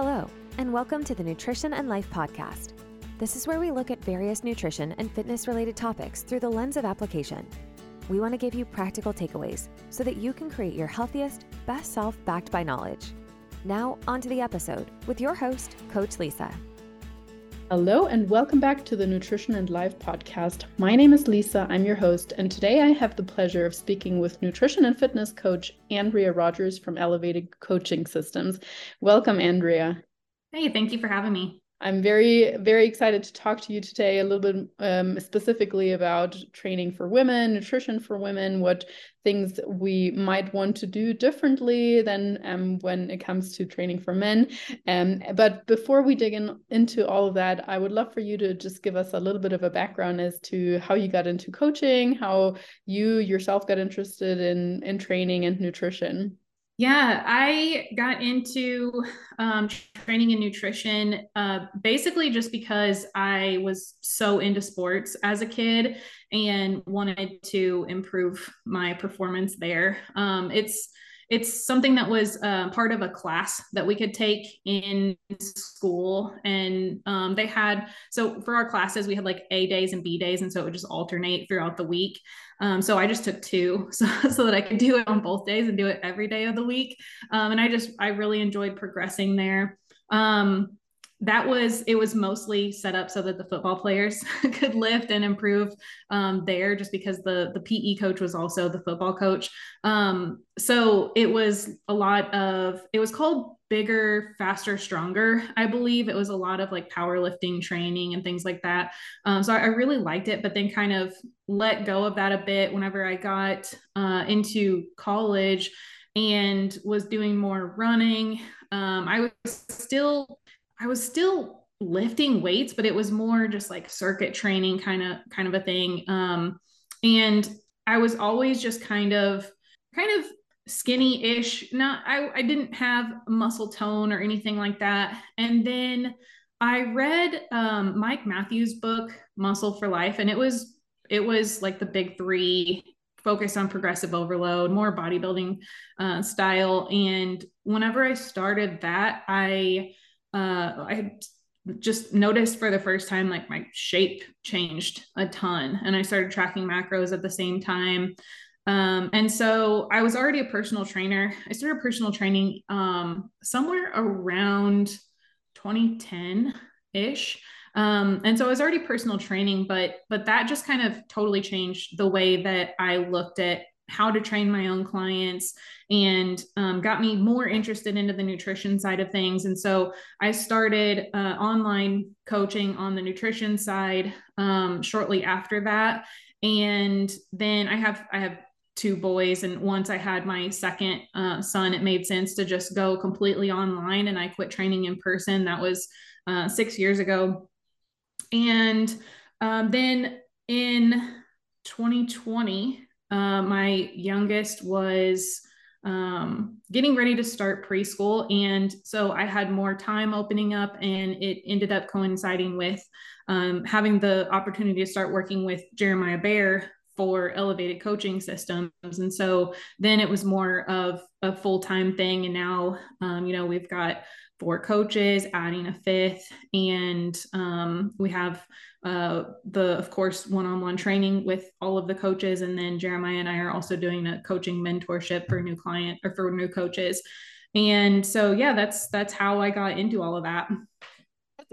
Hello, and welcome to the Nutrition and Life Podcast. This is where we look at various nutrition and fitness related topics through the lens of application. We want to give you practical takeaways so that you can create your healthiest, best self backed by knowledge. Now, on to the episode with your host, Coach Lisa. Hello, and welcome back to the Nutrition and Life podcast. My name is Lisa, I'm your host, and today I have the pleasure of speaking with nutrition and fitness coach Andrea Rogers from Elevated Coaching Systems. Welcome, Andrea. Hey, thank you for having me. I'm very, very excited to talk to you today a little bit um, specifically about training for women, nutrition for women, what things we might want to do differently than um, when it comes to training for men. Um, but before we dig in, into all of that, I would love for you to just give us a little bit of a background as to how you got into coaching, how you yourself got interested in, in training and nutrition. Yeah, I got into um, training and nutrition uh, basically just because I was so into sports as a kid and wanted to improve my performance there. Um, it's it's something that was uh, part of a class that we could take in school and um, they had so for our classes we had like a days and b days and so it would just alternate throughout the week. Um, so i just took two so, so that i could do it on both days and do it every day of the week. Um, and i just i really enjoyed progressing there. Um, that was it was mostly set up so that the football players could lift and improve um, there just because the the pe coach was also the football coach. Um, so it was a lot of it was called bigger faster stronger i believe. It was a lot of like powerlifting training and things like that. Um, so I, I, really liked it but then kind of let go of that a bit whenever i got uh, into college and was doing more running. Um, i was still I was still lifting weights, but it was more just like circuit training kind of kind of a thing. Um, and I was always just kind of kind of skinny-ish. Not I, I didn't have muscle tone or anything like that. And then I read um, Mike Matthews' book, Muscle for Life, and it was it was like the big three focus on progressive overload, more bodybuilding uh, style. And whenever I started that, I uh, I just noticed for the first time like my shape changed a ton and I started tracking macros at the same time. Um, and so I was already a personal trainer. I started personal training um, somewhere around 2010 ish. Um, and so I was already personal training, but but that just kind of totally changed the way that I looked at how to train my own clients and um, got me more interested into the nutrition side of things. And so i started uh, online coaching on the nutrition side um, shortly after that. And then i have i have two boys and once i had my second uh, son it made sense to just go completely online and i quit training in person. That was uh, six years ago. And um, then in 2020 uh, my youngest was um, getting ready to start preschool. And so I had more time opening up, and it ended up coinciding with um, having the opportunity to start working with Jeremiah Bear for elevated coaching systems. And so then it was more of a full time thing. And now, um, you know, we've got four coaches, adding a fifth, and um, we have uh, the, of course, one-on-one training with all of the coaches, and then Jeremiah and I are also doing a coaching mentorship for new client or for new coaches, and so yeah, that's that's how I got into all of that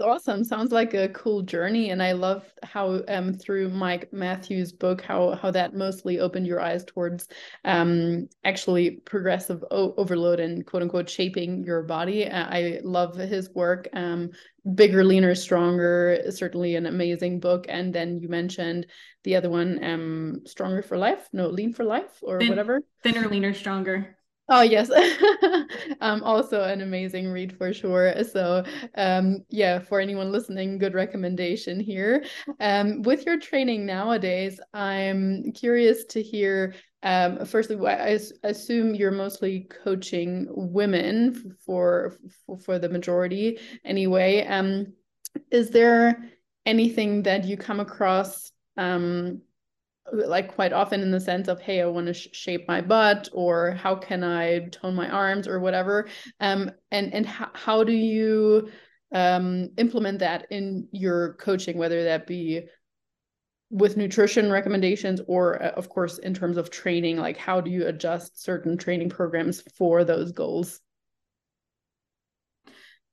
awesome. Sounds like a cool journey, and I love how um through Mike Matthews' book how how that mostly opened your eyes towards um actually progressive overload and quote unquote shaping your body. Uh, I love his work. Um, bigger, leaner, stronger. Certainly an amazing book. And then you mentioned the other one, um, stronger for life. No, lean for life or Thin, whatever. Thinner, leaner, stronger. Oh yes, um, also an amazing read for sure. So um, yeah, for anyone listening, good recommendation here. Um, with your training nowadays, I'm curious to hear. Um, firstly, I assume you're mostly coaching women for for, for the majority anyway. Um, is there anything that you come across um, like quite often in the sense of hey i want to sh- shape my butt or how can i tone my arms or whatever. Um and and how do you um implement that in your coaching whether that be with nutrition recommendations or uh, of course in terms of training? Like how do you adjust certain training programs for those goals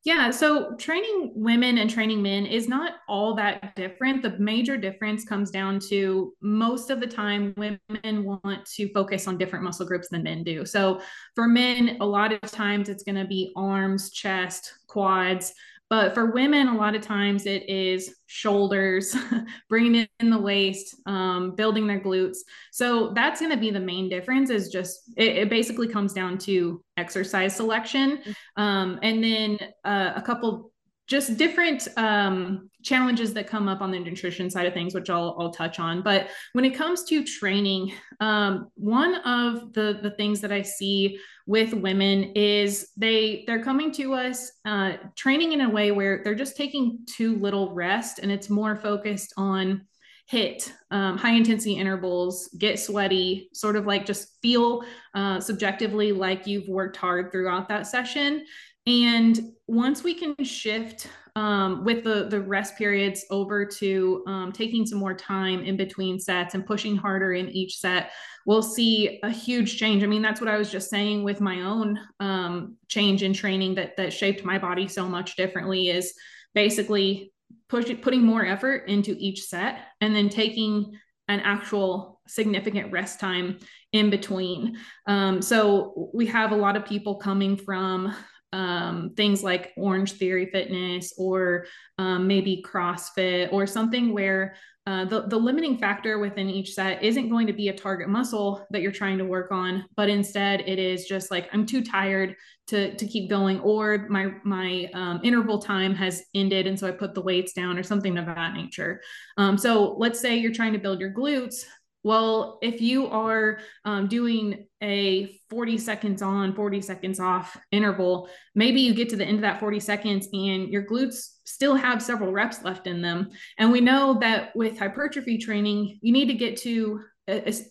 yeah, so training women and training men is not all that different. The major difference comes down to most of the time women want to focus on different muscle groups than men do. So for men, a lot of times it's going to be arms, chest, quads, but for women, a lot of times it is shoulders, bringing in the waist, um, building their glutes. So that's going to be the main difference. Is just it, it basically comes down to exercise selection, mm-hmm. um, and then uh, a couple just different um, challenges that come up on the nutrition side of things, which I'll, I'll touch on. But when it comes to training, um, one of the the things that I see with women is they they're coming to us uh, training in a way where they're just taking too little rest, and it's more focused on HIIT um, high intensity intervals get sweaty sort of like just feel uh, subjectively like you've worked hard throughout that session and once we can shift um, with the the rest periods over to um, taking some more time in between sets and pushing harder in each set, we'll see a huge change. I mean, that's what I was just saying with my own um, change in training that that shaped my body so much differently. Is basically pushing putting more effort into each set and then taking an actual significant rest time in between. Um, so we have a lot of people coming from um, things like Orangetheory Fitness or um, maybe CrossFit or something where uh, the, the limiting factor within each set isn't going to be a target muscle that you're trying to work on, but instead it is just like I'm too tired to, to keep going, or my my um, interval time has ended, and so I put the weights down, or something of that nature. Um, so let's say you're trying to build your glutes, well, if you are um, doing a 40 seconds on, 40 seconds off interval, maybe you get to the end of that 40 seconds and your glutes still have several reps left in them. And we know that with hypertrophy training, you need to get to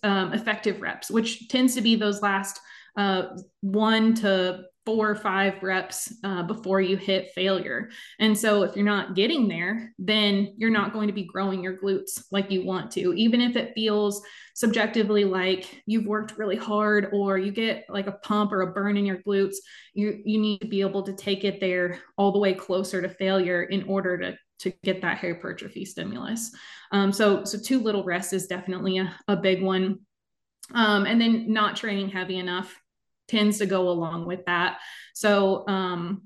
um, effective reps, which tends to be those last uh, one to four or five reps uh, before you hit failure. And so, if you're not getting there, then you're not going to be growing your glutes like you want to, even if it feels subjectively like you've worked really hard or you get like a pump or a burn in your glutes. You, you need to be able to take it there all the way closer to failure in order to to get that hypertrophy stimulus. Um, so, so too little rest is definitely a, a big one. Um, and then not training heavy enough tends to go along with that. So, um,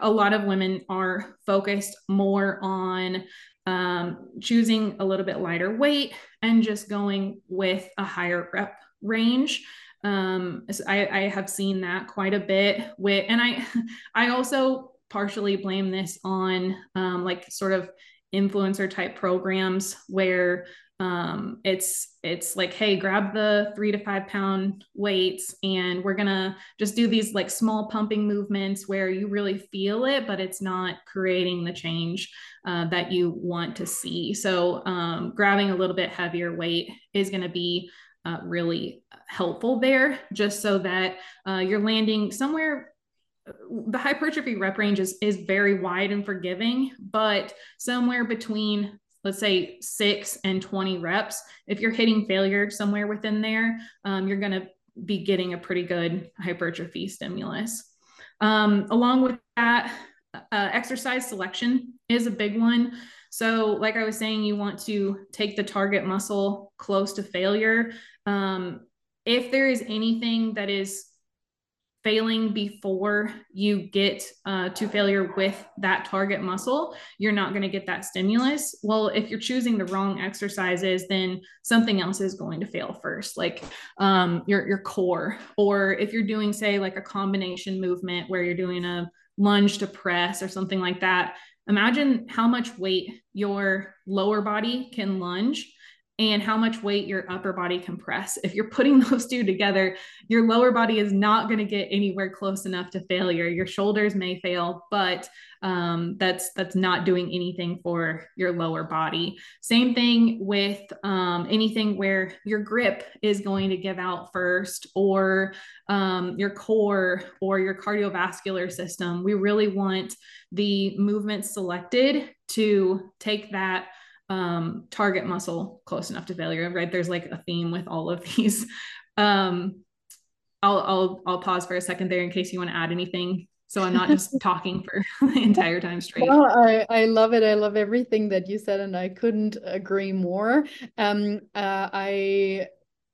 a lot of women are focused more on um, choosing a little bit lighter weight and just going with a higher rep range. Um, so I, I have seen that quite a bit with, and I, I also partially blame this on um, like sort of influencer type programs where um, it's it's like hey grab the three to five pound weights and we're gonna just do these like small pumping movements where you really feel it but it's not creating the change uh, that you want to see. So um, grabbing a little bit heavier weight is going to be uh, really helpful there just so that uh, you're landing somewhere the hypertrophy rep range is, is very wide and forgiving, but somewhere between let's say six and 20 reps, if you're hitting failure somewhere within there, um, you're going to be getting a pretty good hypertrophy stimulus. Um, along with that, uh, exercise selection is a big one. So, like I was saying, you want to take the target muscle close to failure. Um, if there is anything that is failing before you get uh, to failure with that target muscle, you're not going to get that stimulus. Well, if you're choosing the wrong exercises, then something else is going to fail first, like um, your your core, or if you're doing, say, like a combination movement where you're doing a lunge to press or something like that. Imagine how much weight your lower body can lunge and how much weight your upper body can press. If you're putting those two together, your lower body is not going to get anywhere close enough to failure. Your shoulders may fail, but um, that's that's not doing anything for your lower body. Same thing with um, anything where your grip is going to give out first, or um, your core or your cardiovascular system. We really want the movement selected to take that um, target muscle close enough to failure, right? There's like a theme with all of these. Um, I'll, I'll, I'll pause for a second there in case you want to add anything. So I'm not just talking for the entire time straight. Well, I, I love it. I love everything that you said, and I couldn't agree more. Um, uh, I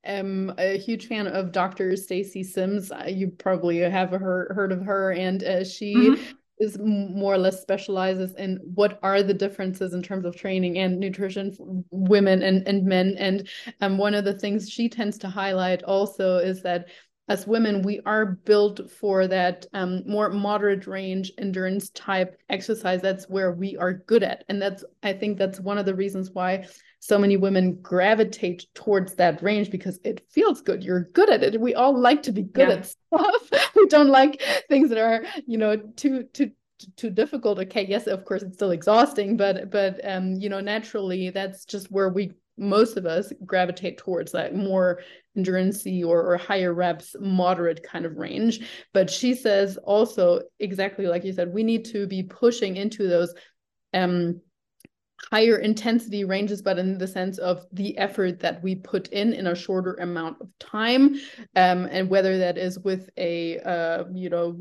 am a huge fan of Dr. Stacy Sims. You probably have heard heard of her, and uh, she mm-hmm is more or less specializes in what are the differences in terms of training and nutrition for women and, and men. And um, one of the things she tends to highlight also is that as women, we are built for that um, more moderate range endurance type exercise. That's where we are good at. And that's, I think that's one of the reasons why so many women gravitate towards that range because it feels good. You're good at it. We all like to be good yeah. at stuff. we don't like things that are, you know, too, too, too difficult okay yes of course it's still exhausting but but um you know naturally that's just where we most of us gravitate towards that more endurance or, or higher reps, moderate kind of range. But she says also, exactly like you said, we need to be pushing into those um, higher intensity ranges, but in the sense of the effort that we put in in a shorter amount of time, um, and whether that is with a uh, you know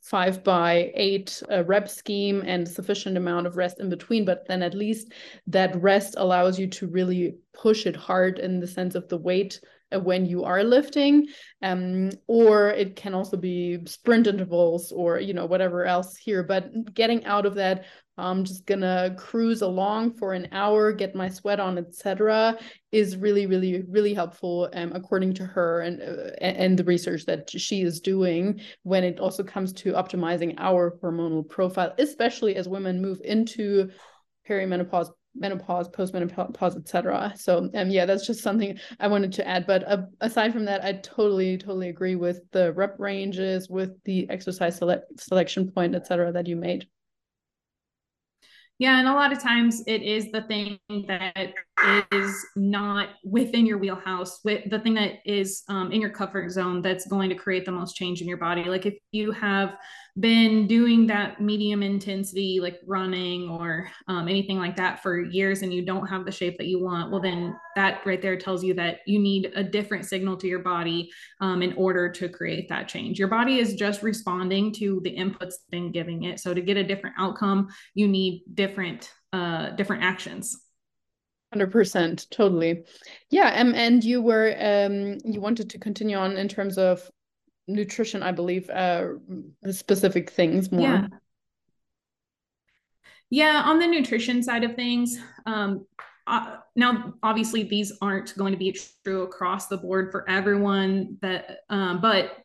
five by eight uh, rep scheme and sufficient amount of rest in between, but then at least that rest allows you to really push it hard in the sense of the weight uh, when you are lifting. Um, or it can also be sprint intervals or you know whatever else here but getting out of that I'm just gonna cruise along for an hour, get my sweat on, etc., is really, really, really helpful, um, according to her and uh, and the research that she is doing when it also comes to optimizing our hormonal profile, especially as women move into perimenopause menopause postmenopause etc so um yeah that's just something i wanted to add but uh, aside from that i totally totally agree with the rep ranges with the exercise select selection point etc that you made yeah, and a lot of times it is the thing that is not within your wheelhouse, with the thing that is um, in your comfort zone that's going to create the most change in your body. Like if you have been doing that medium intensity, like running or um, anything like that for years and you don't have the shape that you want, well, then that right there tells you that you need a different signal to your body um, in order to create that change. Your body is just responding to the inputs been giving it. So to get a different outcome, you need different uh, different actions. 100% totally yeah um, and you were um you wanted to continue on in terms of nutrition, I believe, uh, specific things more. Yeah. Yeah, on the nutrition side of things, um, uh, now obviously these aren't going to be true across the board for everyone. That, um, but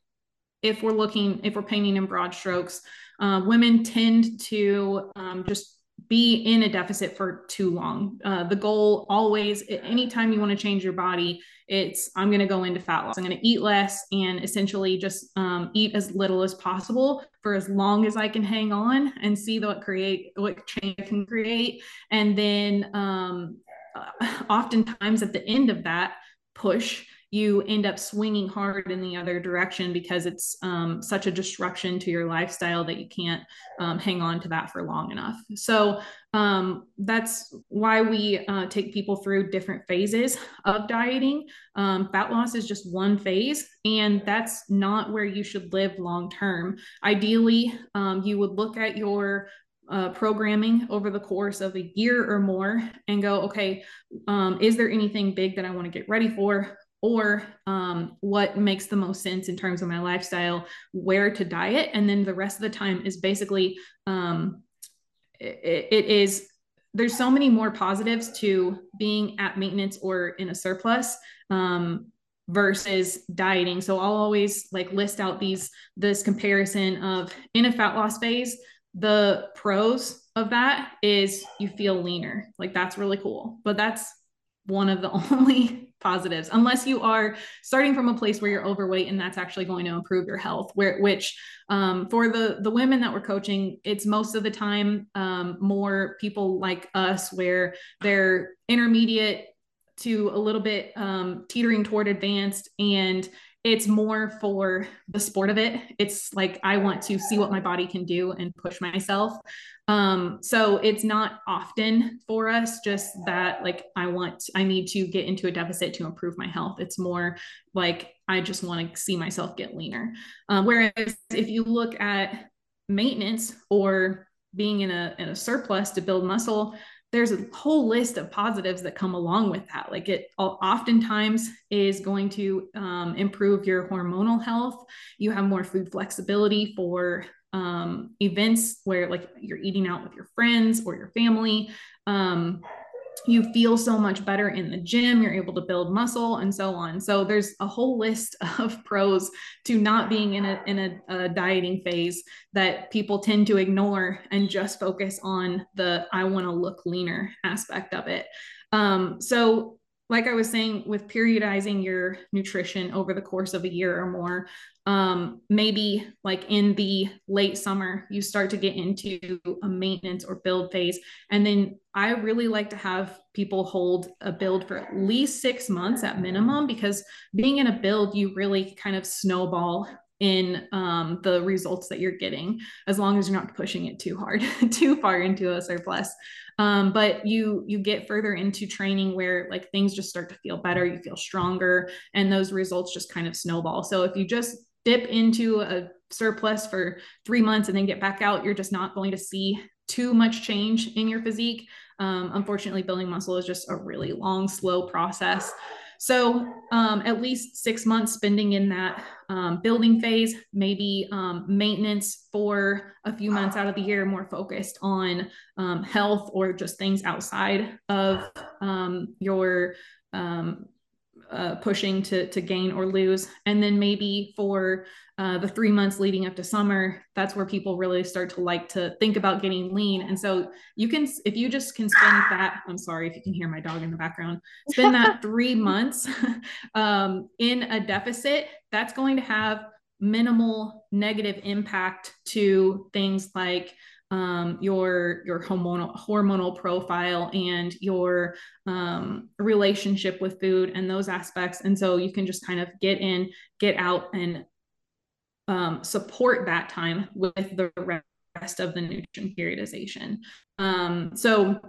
if we're looking, if we're painting in broad strokes, uh, women tend to um, just be in a deficit for too long. Uh, the goal always, anytime you want to change your body, it's I'm going to go into fat loss. I'm going to eat less and essentially just um, eat as little as possible for as long as I can hang on and see what create what change can create. And then um, uh, oftentimes at the end of that push, you end up swinging hard in the other direction because it's um, such a disruption to your lifestyle that you can't um, hang on to that for long enough. So um, that's why we uh, take people through different phases of dieting. Um, fat loss is just one phase, and that's not where you should live long term. Ideally, um, you would look at your uh, programming over the course of a year or more and go, okay, um, is there anything big that I want to get ready for? Or um, what makes the most sense in terms of my lifestyle, where to diet. And then the rest of the time is basically, um, it, it is, there's so many more positives to being at maintenance or in a surplus um, versus dieting. So I'll always like list out these, this comparison of in a fat loss phase, the pros of that is you feel leaner. Like that's really cool. But that's one of the only positives unless you are starting from a place where you're overweight and that's actually going to improve your health where which um, for the the women that we're coaching it's most of the time um, more people like us where they're intermediate to a little bit um, teetering toward advanced and it's more for the sport of it. It's like i want to see what my body can do and push myself. Um so it's not often for us just that like i want i need to get into a deficit to improve my health. It's more like i just want to see myself get leaner. Um, whereas if you look at maintenance or being in a in a surplus to build muscle there's a whole list of positives that come along with that. Like it oftentimes is going to um, improve your hormonal health. You have more food flexibility for um, events where like you're eating out with your friends or your family. Um, you feel so much better in the gym you're able to build muscle and so on. So there's a whole list of pros to not being in a in a, a, dieting phase that people tend to ignore and just focus on the i want to look leaner aspect of it. Um, so like I was saying, with periodizing your nutrition over the course of a year or more, um, maybe like in the late summer, you start to get into a maintenance or build phase. And then I really like to have people hold a build for at least six months at minimum, because being in a build, you really kind of snowball in um, the results that you're getting as long as you're not pushing it too hard too far into a surplus. Um, but you you get further into training where like things just start to feel better you feel stronger and those results just kind of snowball. So if you just dip into a surplus for three months and then get back out you're just not going to see too much change in your physique. Um, unfortunately building muscle is just a really long slow process. So um, at least six months spending in that um, building phase, maybe um, maintenance for a few months out of the year, more focused on um, health or just things outside of um, your um, uh, pushing to to gain or lose. And then maybe for uh, the three months leading up to summer that's where people really start to like to think about getting lean. And so you can if you just can spend that i'm sorry if you can hear my dog in the background spend that three months um, in a deficit that's going to have minimal negative impact to things like um, your your hormonal hormonal profile and your um, relationship with food and those aspects. And so you can just kind of get in, get out, and um, support that time with the rest of the nutrition periodization. Um, so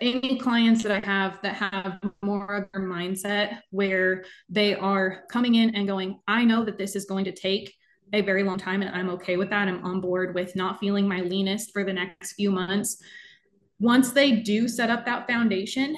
any clients that I have that have more of their mindset where they are coming in and going, I know that this is going to take a very long time and I'm okay with that. I'm on board with not feeling my leanest for the next few months. Once they do set up that foundation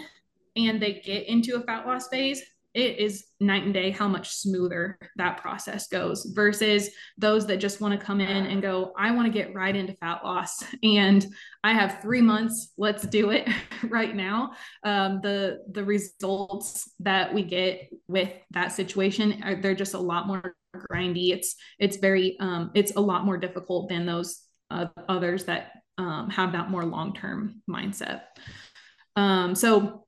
and they get into a fat loss phase, it is night and day how much smoother that process goes versus those that just want to come in and go, I want to get right into fat loss and I have three months. Let's do it right now. Um, the the results that we get with that situation are they're just a lot more grindy. It's it's very um, it's a lot more difficult than those uh, others that um, have that more long term mindset. Um, so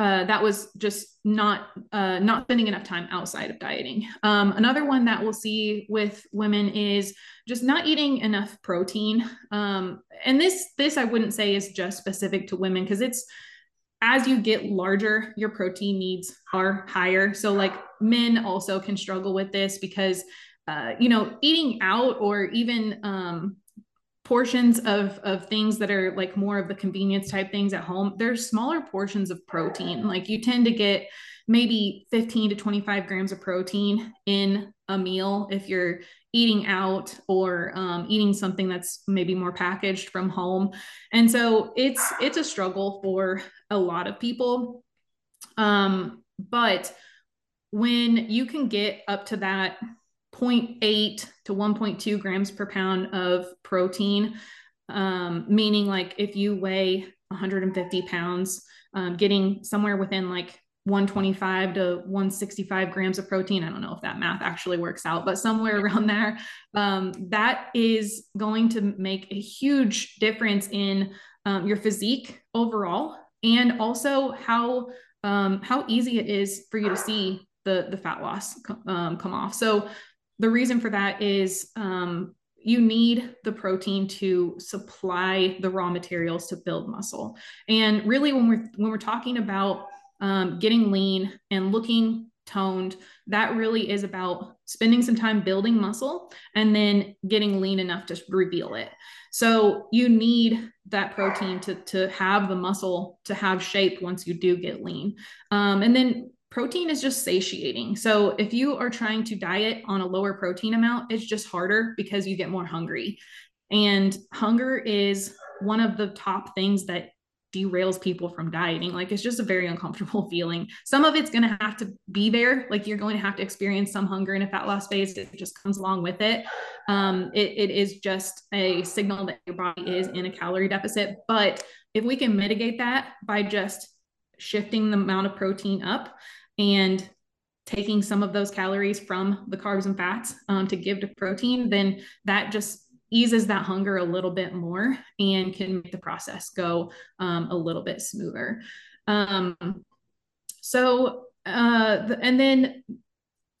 uh, that was just not uh, not spending enough time outside of dieting. Um, another one that we'll see with women is just not eating enough protein. Um, and this this I wouldn't say is just specific to women because it's as you get larger, your protein needs are higher. So like men also can struggle with this because uh, you know eating out or even um, portions of of things that are like more of the convenience type things at home there's smaller portions of protein. Like you tend to get maybe 15 to 25 grams of protein in a meal if you're eating out or um, eating something that's maybe more packaged from home. And so it's it's a struggle for a lot of people. Um, but when you can get up to that 0.8 to 1.2 grams per pound of protein, um, meaning like if you weigh 150 pounds, um, getting somewhere within like 125 to 165 grams of protein. I don't know if that math actually works out, but somewhere around there, um, that is going to make a huge difference in um, your physique overall and also how um, how easy it is for you to see the the fat loss um, come off. So the reason for that is um, you need the protein to supply the raw materials to build muscle. And really, when we're when we're talking about um, getting lean and looking toned, that really is about spending some time building muscle and then getting lean enough to reveal it. So you need that protein to, to have the muscle to have shape once you do get lean. Um, and then protein is just satiating. So if you are trying to diet on a lower protein amount, it's just harder because you get more hungry. And hunger is one of the top things that derails people from dieting. Like it's just a very uncomfortable feeling. Some of it's going to have to be there. Like you're going to have to experience some hunger in a fat loss phase. It just comes along with it. Um, it, it is just a signal that your body is in a calorie deficit. But if we can mitigate that by just shifting the amount of protein up and taking some of those calories from the carbs and fats um, to give to protein, then that just eases that hunger a little bit more and can make the process go um, a little bit smoother. Um, so, uh, and then,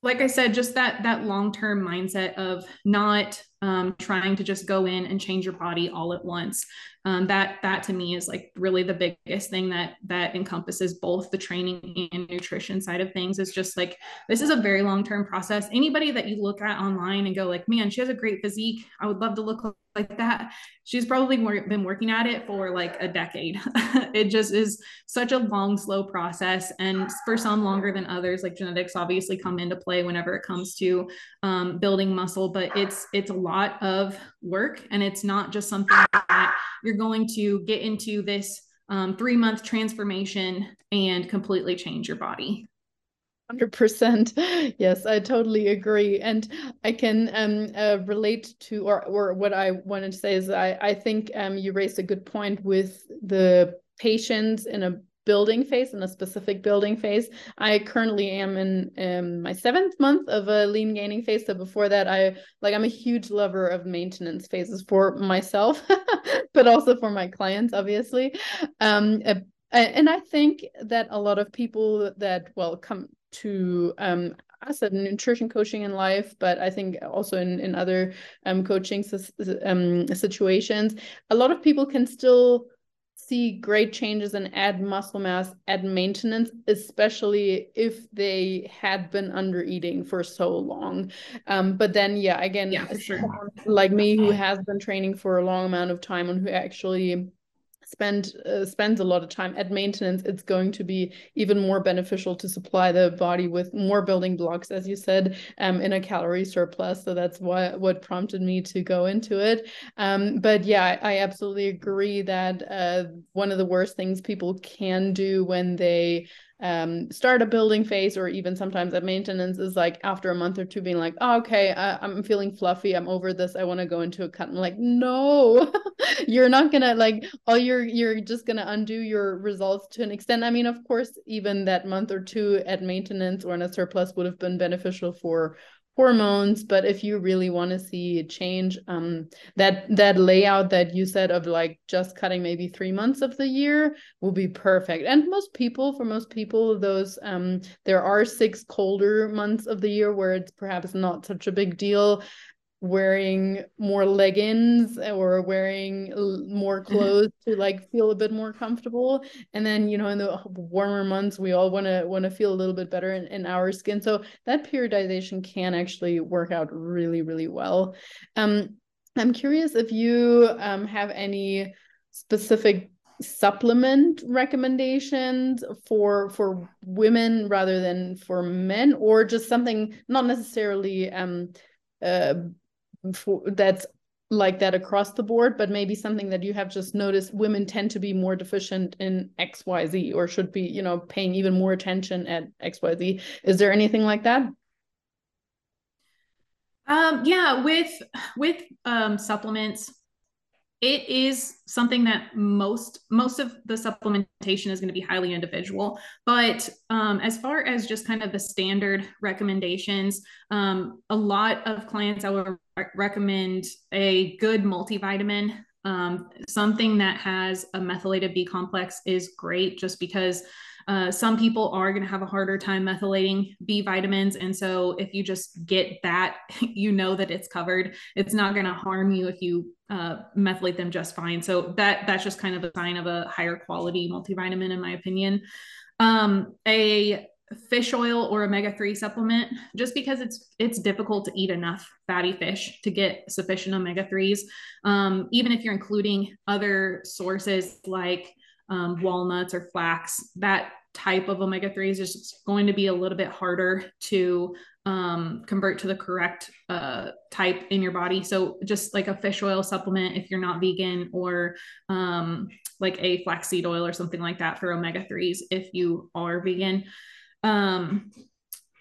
like I said, just that that long term mindset of not um, trying to just go in and change your body all at once. Um, that that to me is like really the biggest thing that that encompasses both the training and nutrition side of things is just like this is a very long term process. Anybody that you look at online and go like man she has a great physique. I would love to look like that she's probably been working at it for like a decade it just is such a long slow process and for some longer than others like genetics obviously come into play whenever it comes to um, building muscle but it's it's a lot of work and it's not just something that you're going to get into this um, three month transformation and completely change your body. 100% yes i totally agree and i can um, uh, relate to or, or what i wanted to say is i, I think um, you raised a good point with the patience in a building phase in a specific building phase. I currently am in um, my seventh month of a lean gaining phase so before that i like i'm a huge lover of maintenance phases for myself but also for my clients obviously. Um, uh, and i think that a lot of people that well come to um, I said nutrition coaching in life, but I think also in, in other um, coaching um, situations, a lot of people can still see great changes and add muscle mass at maintenance, especially if they had been under eating for so long. Um, but then, yeah, again, yeah, sure. like me who has been training for a long amount of time and who actually spend uh, spends a lot of time at maintenance it's going to be even more beneficial to supply the body with more building blocks as you said um, in a calorie surplus. So that's what what prompted me to go into it. Um, but yeah I, I, absolutely agree that uh, one of the worst things people can do when they um, start a building phase or even sometimes at maintenance is like after a month or two being like oh, okay I, am feeling fluffy i'm over this i want to go into a cut. I'm like no you're not gonna like all you're you're just gonna undo your results to an extent. I mean of course even that month or two at maintenance or in a surplus would have been beneficial for hormones but if you really want to see a change um that that layout that you said of like just cutting maybe three months of the year will be perfect. And most people for most people those um there are six colder months of the year where it's perhaps not such a big deal wearing more leggings or wearing more clothes to like feel a bit more comfortable. And then you know in the warmer months we all want to want to feel a little bit better in, in our skin. So that periodization can actually work out really really well. Um i'm curious if you um have any specific supplement recommendations for for women rather than for men or just something not necessarily um uh, for, that's like that across the board, but maybe something that you have just noticed women tend to be more deficient in XYZ or should be, you know, paying even more attention at XYZ. Is there anything like that? Um, yeah, with with um, supplements, it is something that most most of the supplementation is going to be highly individual but um, as far as just kind of the standard recommendations um, a lot of clients i would recommend a good multivitamin. Um, something that has a methylated B complex is great just because uh, some people are going to have a harder time methylating B vitamins. And so if you just get that, you know that it's covered. It's not going to harm you if you uh, methylate them just fine. So that that's just kind of a sign of a higher quality multivitamin, in my opinion. Um, a fish oil or omega-3 supplement just because it's it's difficult to eat enough fatty fish to get sufficient omega-3s um, even if you're including other sources like um, walnuts or flax that type of omega-3s is just going to be a little bit harder to um, convert to the correct uh, type in your body so just like a fish oil supplement if you're not vegan or um, like a flaxseed oil or something like that for omega-3s if you are vegan um,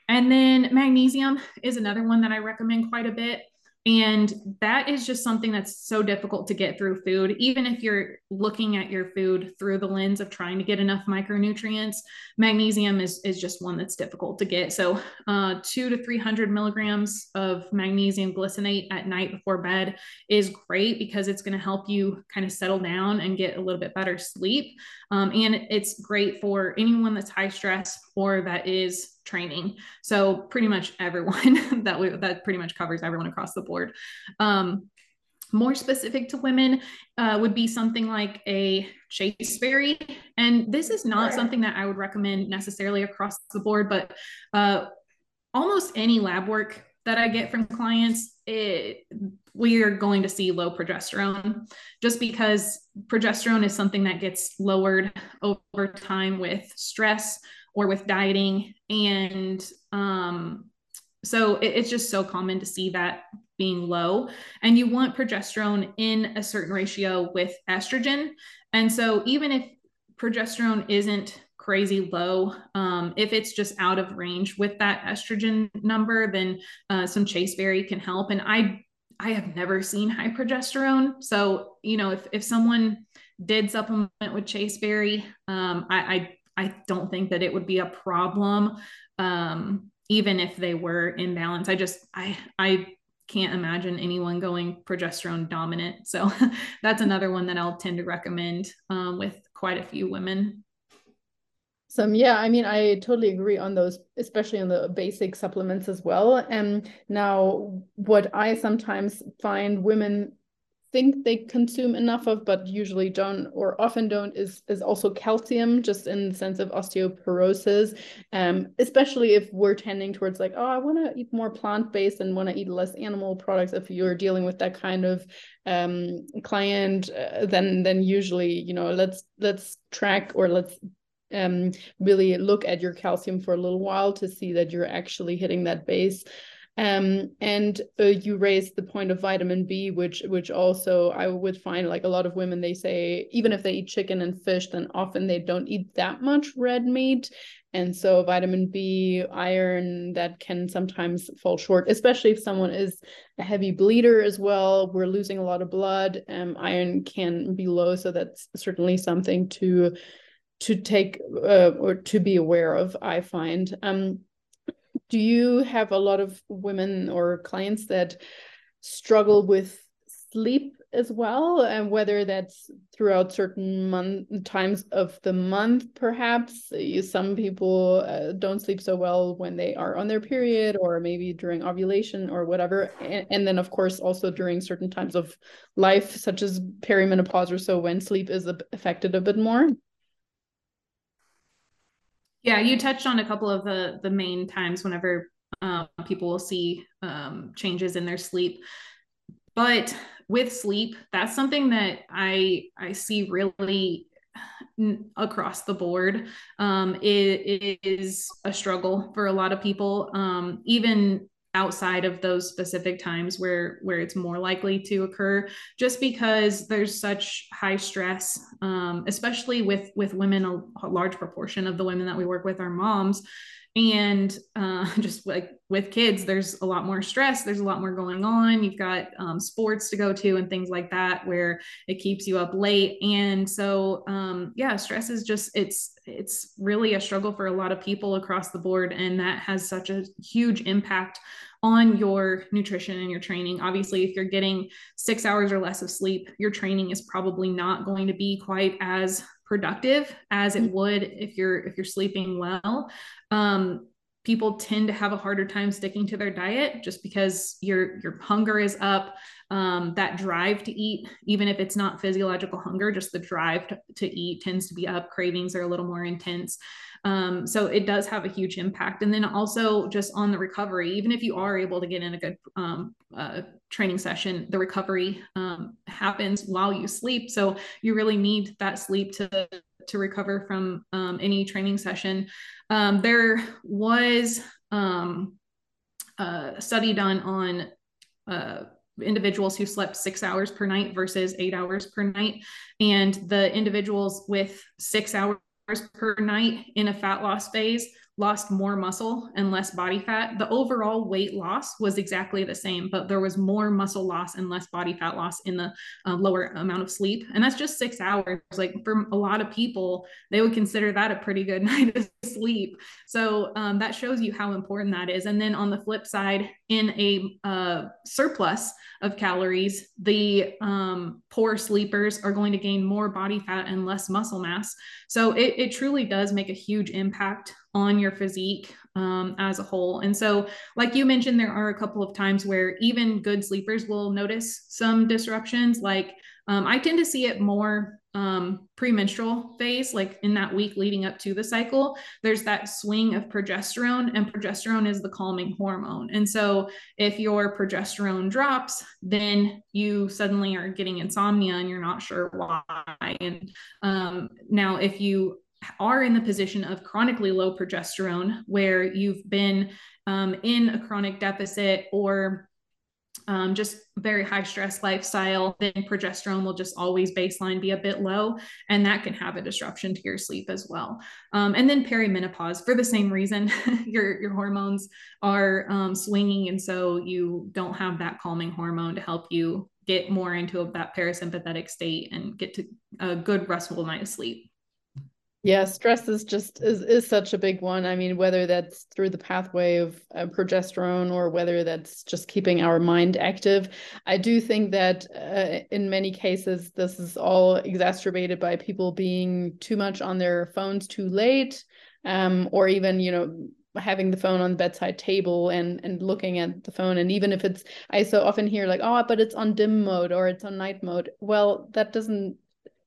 and then magnesium is another one that I recommend quite a bit. And that is just something that's so difficult to get through food. Even if you're looking at your food through the lens of trying to get enough micronutrients, magnesium is, is just one that's difficult to get. So, uh, two to 300 milligrams of magnesium glycinate at night before bed is great because it's going to help you kind of settle down and get a little bit better sleep. Um, and it's great for anyone that's high stress or that is training. So pretty much everyone that we, that pretty much covers everyone across the board. Um, more specific to women uh, would be something like a chasteberry. And this is not something that I would recommend necessarily across the board, but uh, almost any lab work that I get from clients, it, we are going to see low progesterone just because progesterone is something that gets lowered over time with stress or with dieting. And um, so it, it's just so common to see that being low. And you want progesterone in a certain ratio with estrogen. And so even if progesterone isn't crazy low. Um, if it's just out of range with that estrogen number, then uh, some chasteberry can help. And I I have never seen high progesterone. So you know, if if someone did supplement with chasteberry, um, I, I I don't think that it would be a problem, um, even if they were in balance. I just I I can't imagine anyone going progesterone dominant. So that's another one that I'll tend to recommend um, with quite a few women. So yeah, I mean, I totally agree on those, especially on the basic supplements as well. And now, what I sometimes find women think they consume enough of but usually don't or often don't is is also calcium just in the sense of osteoporosis. Um especially if we're tending towards like oh i want to eat more plant-based and want to eat less animal products if you're dealing with that kind of um client uh, then then usually you know let's let's track or let's um really look at your calcium for a little while to see that you're actually hitting that base um, and uh, you raised the point of vitamin B, which which also I would find like a lot of women they say even if they eat chicken and fish, then often they don't eat that much red meat, and so vitamin B, iron that can sometimes fall short, especially if someone is a heavy bleeder as well. We're losing a lot of blood. Um, iron can be low, so that's certainly something to to take uh, or to be aware of. I find. Um, do you have a lot of women or clients that struggle with sleep as well? And whether that's throughout certain month times of the month perhaps? You, some people uh, don't sleep so well when they are on their period or maybe during ovulation or whatever. And, and then of course also during certain times of life such as perimenopause or so when sleep is affected a bit more yeah, you touched on a couple of the the main times whenever um, people will see um, changes in their sleep. But with sleep, that's something that I I see really across the board. Um, it, it is a struggle for a lot of people. Um, even outside of those specific times where where it's more likely to occur just because there's such high stress um, especially with with women a, a, large proportion of the women that we work with are moms and uh, just like with kids there's a lot more stress there's a lot more going on you've got um, sports to go to and things like that where it keeps you up late and so um, yeah stress is just it's it's really a struggle for a lot of people across the board and that has such a huge impact on your nutrition and your training. Obviously, if you're getting six hours or less of sleep, your training is probably not going to be quite as productive as it mm-hmm. would if you're if you're sleeping well. Um, people tend to have a harder time sticking to their diet just because your your hunger is up um, that drive to eat even if it's not physiological hunger just the drive to, to eat tends to be up cravings are a little more intense um, so it does have a huge impact and then also just on the recovery even if you are able to get in a good um, uh, training session the recovery um, happens while you sleep so you really need that sleep to to recover from um, any training session. Um, there was um, a study done on uh, individuals who slept six hours per night versus eight hours per night. And the individuals with six hours per night in a fat loss phase lost more muscle and less body fat. The overall weight loss was exactly the same, but there was more muscle loss and less body fat loss in the uh, lower amount of sleep. And that's just six hours. Like for a lot of people, they would consider that a pretty good night of sleep. So um, that shows you how important that is. And then on the flip side, in a uh, surplus of calories, the um, poor sleepers are going to gain more body fat and less muscle mass. So it, it truly does make a huge impact on your physique um, as a whole. And so, like you mentioned, there are a couple of times where even good sleepers will notice some disruptions. Like um, I tend to see it more um, premenstrual phase, like in that week leading up to the cycle, there's that swing of progesterone, and progesterone is the calming hormone. And so, if your progesterone drops, then you suddenly are getting insomnia and you're not sure why. And um, now, if you are in the position of chronically low progesterone, where you've been um, in a chronic deficit or um, just very high stress lifestyle, then progesterone will just always baseline be a bit low, and that can have a disruption to your sleep as well. Um, and then perimenopause, for the same reason, your your hormones are um, swinging, and so you don't have that calming hormone to help you get more into that parasympathetic state and get to a good restful night of sleep. Yeah, stress is just is is such a big one. I mean, whether that's through the pathway of uh, progesterone or whether that's just keeping our mind active, I do think that uh, in many cases this is all exacerbated by people being too much on their phones too late, um, or even you know having the phone on the bedside table and and looking at the phone and even if it's i so often hear like oh but it's on dim mode or it's on night mode well that doesn't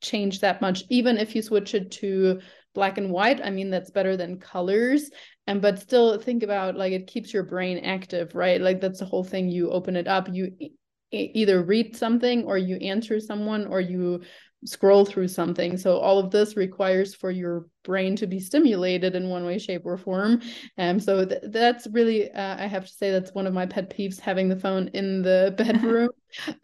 change that much even if you switch it to black and white i mean that's better than colors and but still think about like it keeps your brain active right like that's the whole thing you open it up you e either read something or you answer someone or you scroll through something. So all of this requires for your brain to be stimulated in one way, shape, or form. And um, so th- that's really, uh, I have to say, that's one of my pet peeves: having the phone in the bedroom.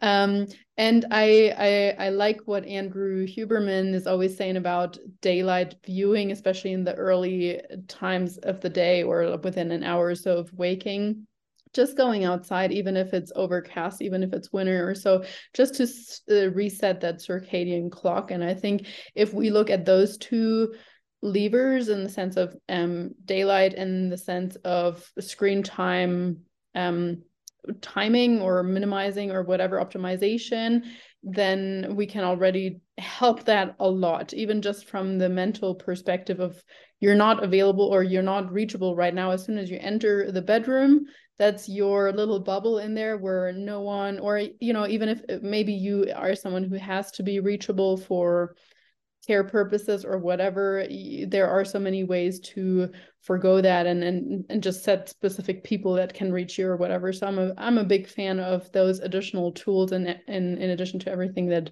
Um, and I, I I like what Andrew Huberman is always saying about daylight viewing, especially in the early times of the day or within an hour or so of waking just going outside, even if it's overcast, even if it's winter or so, just to uh, reset that circadian clock. And I think if we look at those two levers in the sense of um, daylight and the sense of screen time um, timing or minimizing or whatever optimization, then we can already help that a lot, even just from the mental perspective of you're not available or you're not reachable right now. As soon as you enter the bedroom, that's your little bubble in there where no one or you know even if maybe you are someone who has to be reachable for care purposes or whatever there are so many ways to forego that and and, and just set specific people that can reach you or whatever. So i'm a, I'm a big fan of those additional tools and in, in addition to everything that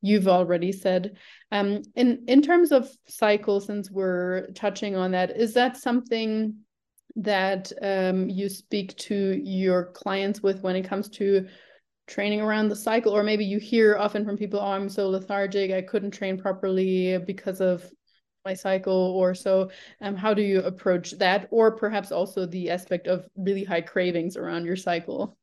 you've already said. Um in in terms of cycle since we're touching on that is that something that um, you speak to your clients with when it comes to training around the cycle or maybe you hear often from people oh i'm so lethargic i couldn't train properly because of my cycle or so um, how do you approach that or perhaps also the aspect of really high cravings around your cycle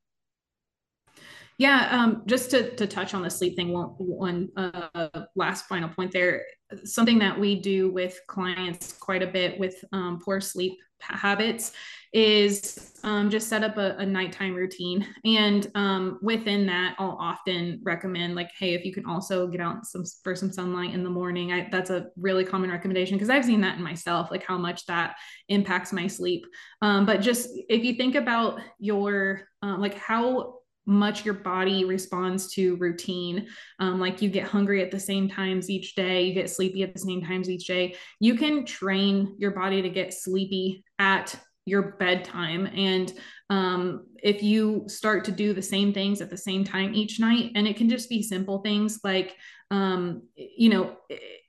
yeah, um, just to, to touch on the sleep thing one, one uh, last final point there something that we do with clients quite a bit with um, poor sleep habits is um, just set up a, a nighttime routine. And um, within that, I'll often recommend like, hey, if you can also get out some for some sunlight in the morning, I, that's a really common recommendation because I've seen that in myself, like how much that impacts my sleep. Um, but just if you think about your uh, like how much your body responds to routine. Um, like you get hungry at the same times each day, you get sleepy at the same times each day. You can train your body to get sleepy at your bedtime. And um, if you start to do the same things at the same time each night, and it can just be simple things like, um, you know,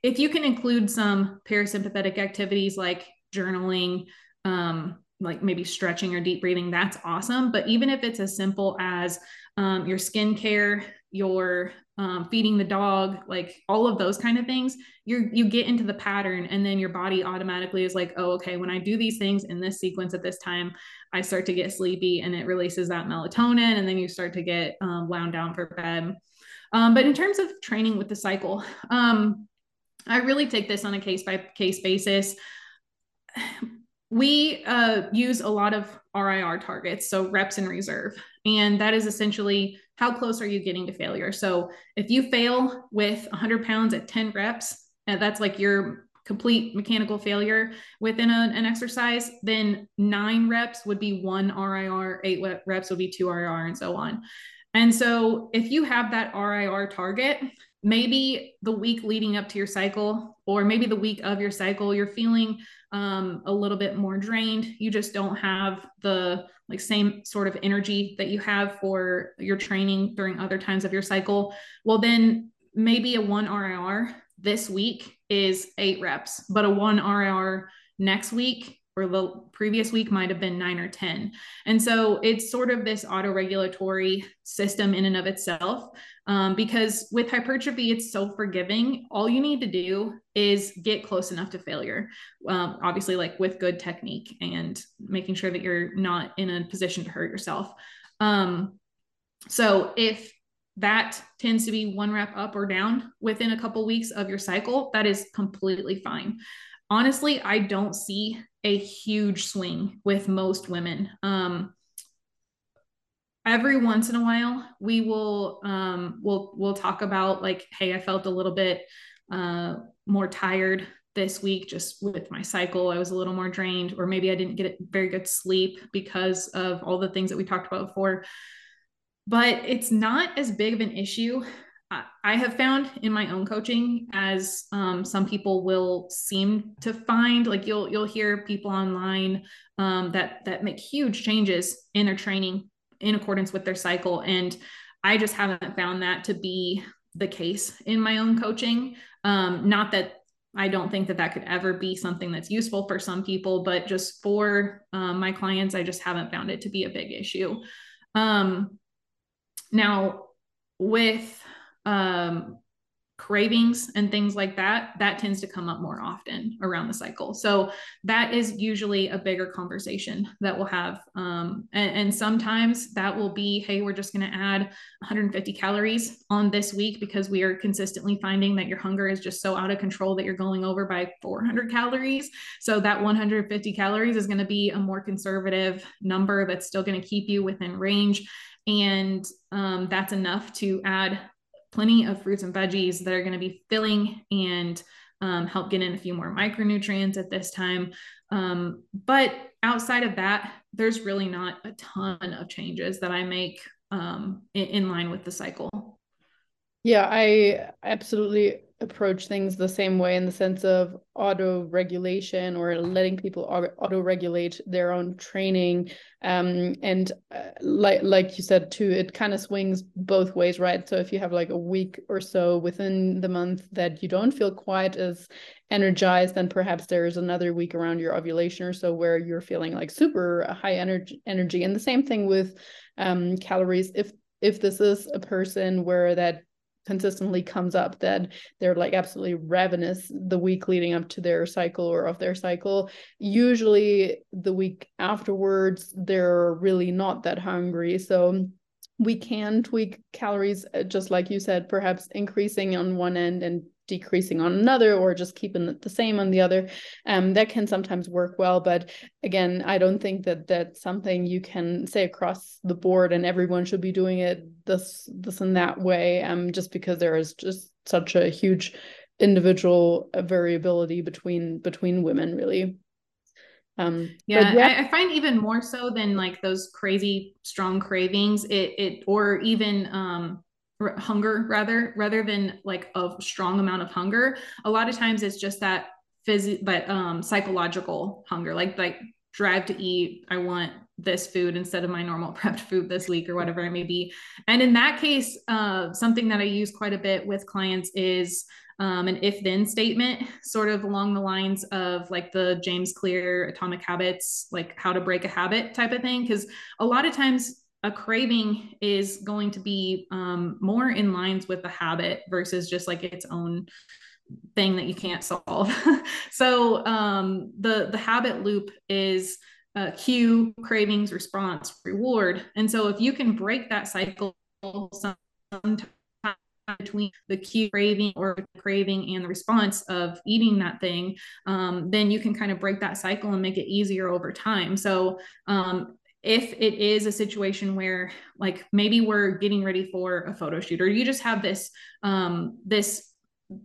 if you can include some parasympathetic activities like journaling, um, like maybe stretching or deep breathing, that's awesome. But even if it's as simple as um, your skincare, your um, feeding the dog, like all of those kind of things, you you get into the pattern, and then your body automatically is like, oh, okay, when I do these things in this sequence at this time, I start to get sleepy, and it releases that melatonin, and then you start to get um, wound down for bed. Um, but in terms of training with the cycle, um, I really take this on a case by case basis we uh, use a lot of RIR targets, so reps in reserve. And that is essentially how close are you getting to failure? So if you fail with 100 pounds at 10 reps, and that's like your complete mechanical failure within a, an exercise, then nine reps would be one RIR, eight reps would be two RIR, and so on. And so if you have that RIR target, maybe the week leading up to your cycle, or maybe the week of your cycle, you're feeling um, a little bit more drained. You just don't have the like same sort of energy that you have for your training during other times of your cycle. Well, then maybe a one RIR this week is eight reps, but a one RIR next week the previous week might have been nine or 10. And so it's sort of this auto regulatory system in and of itself. Um, because with hypertrophy, it's so forgiving. All you need to do is get close enough to failure. Um, obviously, like with good technique and making sure that you're not in a position to hurt yourself. Um, so if that tends to be one rep up or down within a couple weeks of your cycle, that is completely fine honestly, I don't see a huge swing with most women. Um, every once in a while, we will um, we'll we'll talk about like, hey, I felt a little bit uh, more tired this week just with my cycle. I was a little more drained, or maybe I didn't get very good sleep because of all the things that we talked about before. But it's not as big of an issue I have found in my own coaching, as um, some people will seem to find, like you'll you'll hear people online um, that that make huge changes in their training in accordance with their cycle, and I just haven't found that to be the case in my own coaching. Um, not that I don't think that that could ever be something that's useful for some people, but just for um, my clients, I just haven't found it to be a big issue. Um, now, with um, cravings and things like that, that tends to come up more often around the cycle. So that is usually a bigger conversation that we'll have. Um, and, and, sometimes that will be, hey, we're just going to add 150 calories on this week because we are consistently finding that your hunger is just so out of control that you're going over by 400 calories. So that 150 calories is going to be a more conservative number that's still going to keep you within range. And um, that's enough to add plenty of fruits and veggies that are going to be filling and um, help get in a few more micronutrients at this time. Um, but outside of that, there's really not a ton of changes that I make um, in, in line with the cycle. Yeah, I absolutely approach things the same way in the sense of auto regulation or letting people auto regulate their own training. Um, and uh, like like you said too it kind of swings both ways right? So if you have like a week or so within the month that you don't feel quite as energized then perhaps there's another week around your ovulation or so where you're feeling like super high energy energy. And the same thing with um, calories. If if this is a person where that consistently comes up that they're like absolutely ravenous the week leading up to their cycle or of their cycle. Usually the week afterwards they're really not that hungry. So we can tweak calories uh, just like you said perhaps increasing on one end and decreasing on another or just keeping it the same on the other um, that can sometimes work well but again i don't think that that's something you can say across the board and everyone should be doing it this this and that way um, just because there is just such a huge individual uh, variability between between women really um, yeah, yeah. I, I, find even more so than like those crazy strong cravings, it it or even um hunger rather rather than like a strong amount of hunger. A lot of times it's just that phys but um psychological hunger, like like drive to eat. I want this food instead of my normal prepped food this week or whatever it may be. And in that case, uh, something that I use quite a bit with clients is um, an if then statement, sort of along the lines of like the James Clear Atomic Habits, like how to break a habit type of thing. Because a lot of times a craving is going to be um, more in lines with the habit versus just like its own thing that you can't solve. so um, the the habit loop is uh, cue, cravings, response, reward, and so if you can break that cycle sometimes between the cue craving or the craving and the response of eating that thing, um, then you can kind of break that cycle and make it easier over time. So um, if it is a situation where like maybe we're getting ready for a photo shoot or you just have this um, this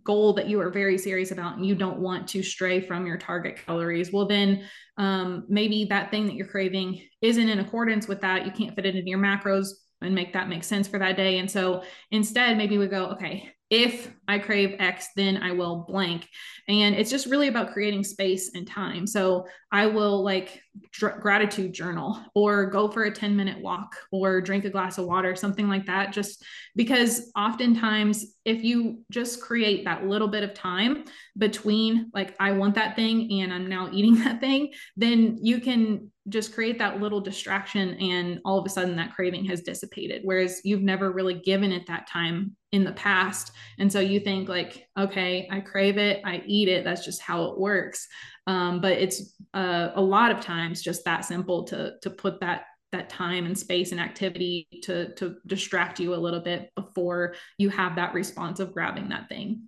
goal that you are very serious about and you don't want to stray from your target calories well then um, maybe that thing that you're craving isn't in accordance with that you can't fit it into your macros and make that make sense for that day. And so instead, maybe we go, okay, if I crave X, then I will blank. And it's just really about creating space and time. So I will like dr- gratitude journal or go for a 10 minute walk or drink a glass of water, something like that. Just because oftentimes, if you just create that little bit of time between like, I want that thing and I'm now eating that thing, then you can just create that little distraction and all of a sudden that craving has dissipated whereas you've never really given it that time in the past and so you think like okay i crave it i eat it that's just how it works um, but it's uh, a lot of times just that simple to to put that that time and space and activity to to distract you a little bit before you have that response of grabbing that thing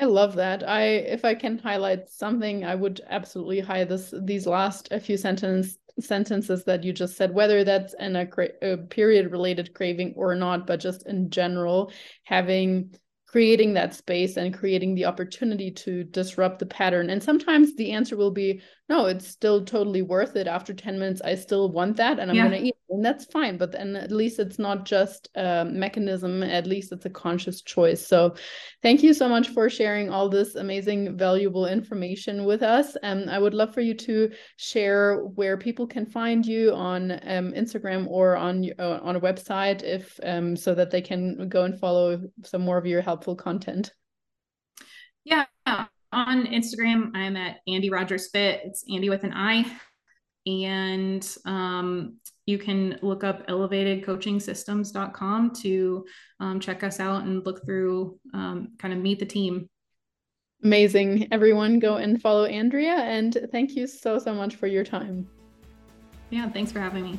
I love that. I if I can highlight something, I would absolutely highlight this these last a few sentence sentences that you just said, whether that's in a, a period related craving or not, but just in general, having creating that space and creating the opportunity to disrupt the pattern. And sometimes the answer will be, no, it's still totally worth it. After 10 minutes, I still want that and I'm yeah. going to eat. And that's fine. But then at least it's not just a mechanism, at least it's a conscious choice. So thank you so much for sharing all this amazing, valuable information with us. And I would love for you to share where people can find you on um, Instagram or on, uh, on a website if um, so that they can go and follow some more of your helpful content. Yeah, on Instagram, I'm at Andi Rogers Fit. It's Andi with an I. And um, you can look up elevatedcoachingsystems.com to um, check us out and look through, um, kind of meet the team. Amazing. Everyone go and follow Andrea. And thank you so, so much for your time. Yeah, thanks for having me.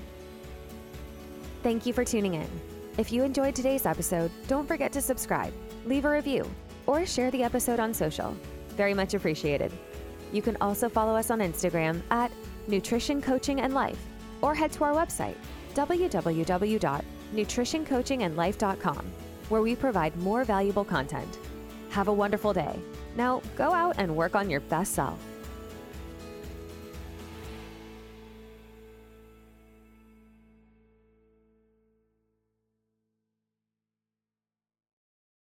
Thank you for tuning in. If you enjoyed today's episode, don't forget to subscribe, leave a review, or share the episode on social. Very much appreciated. You can also follow us on Instagram at Nutrition Coaching and Life or head to our website, www.nutritioncoachingandlife.com, where we provide more valuable content. Have a wonderful day. Now go out and work on your best self.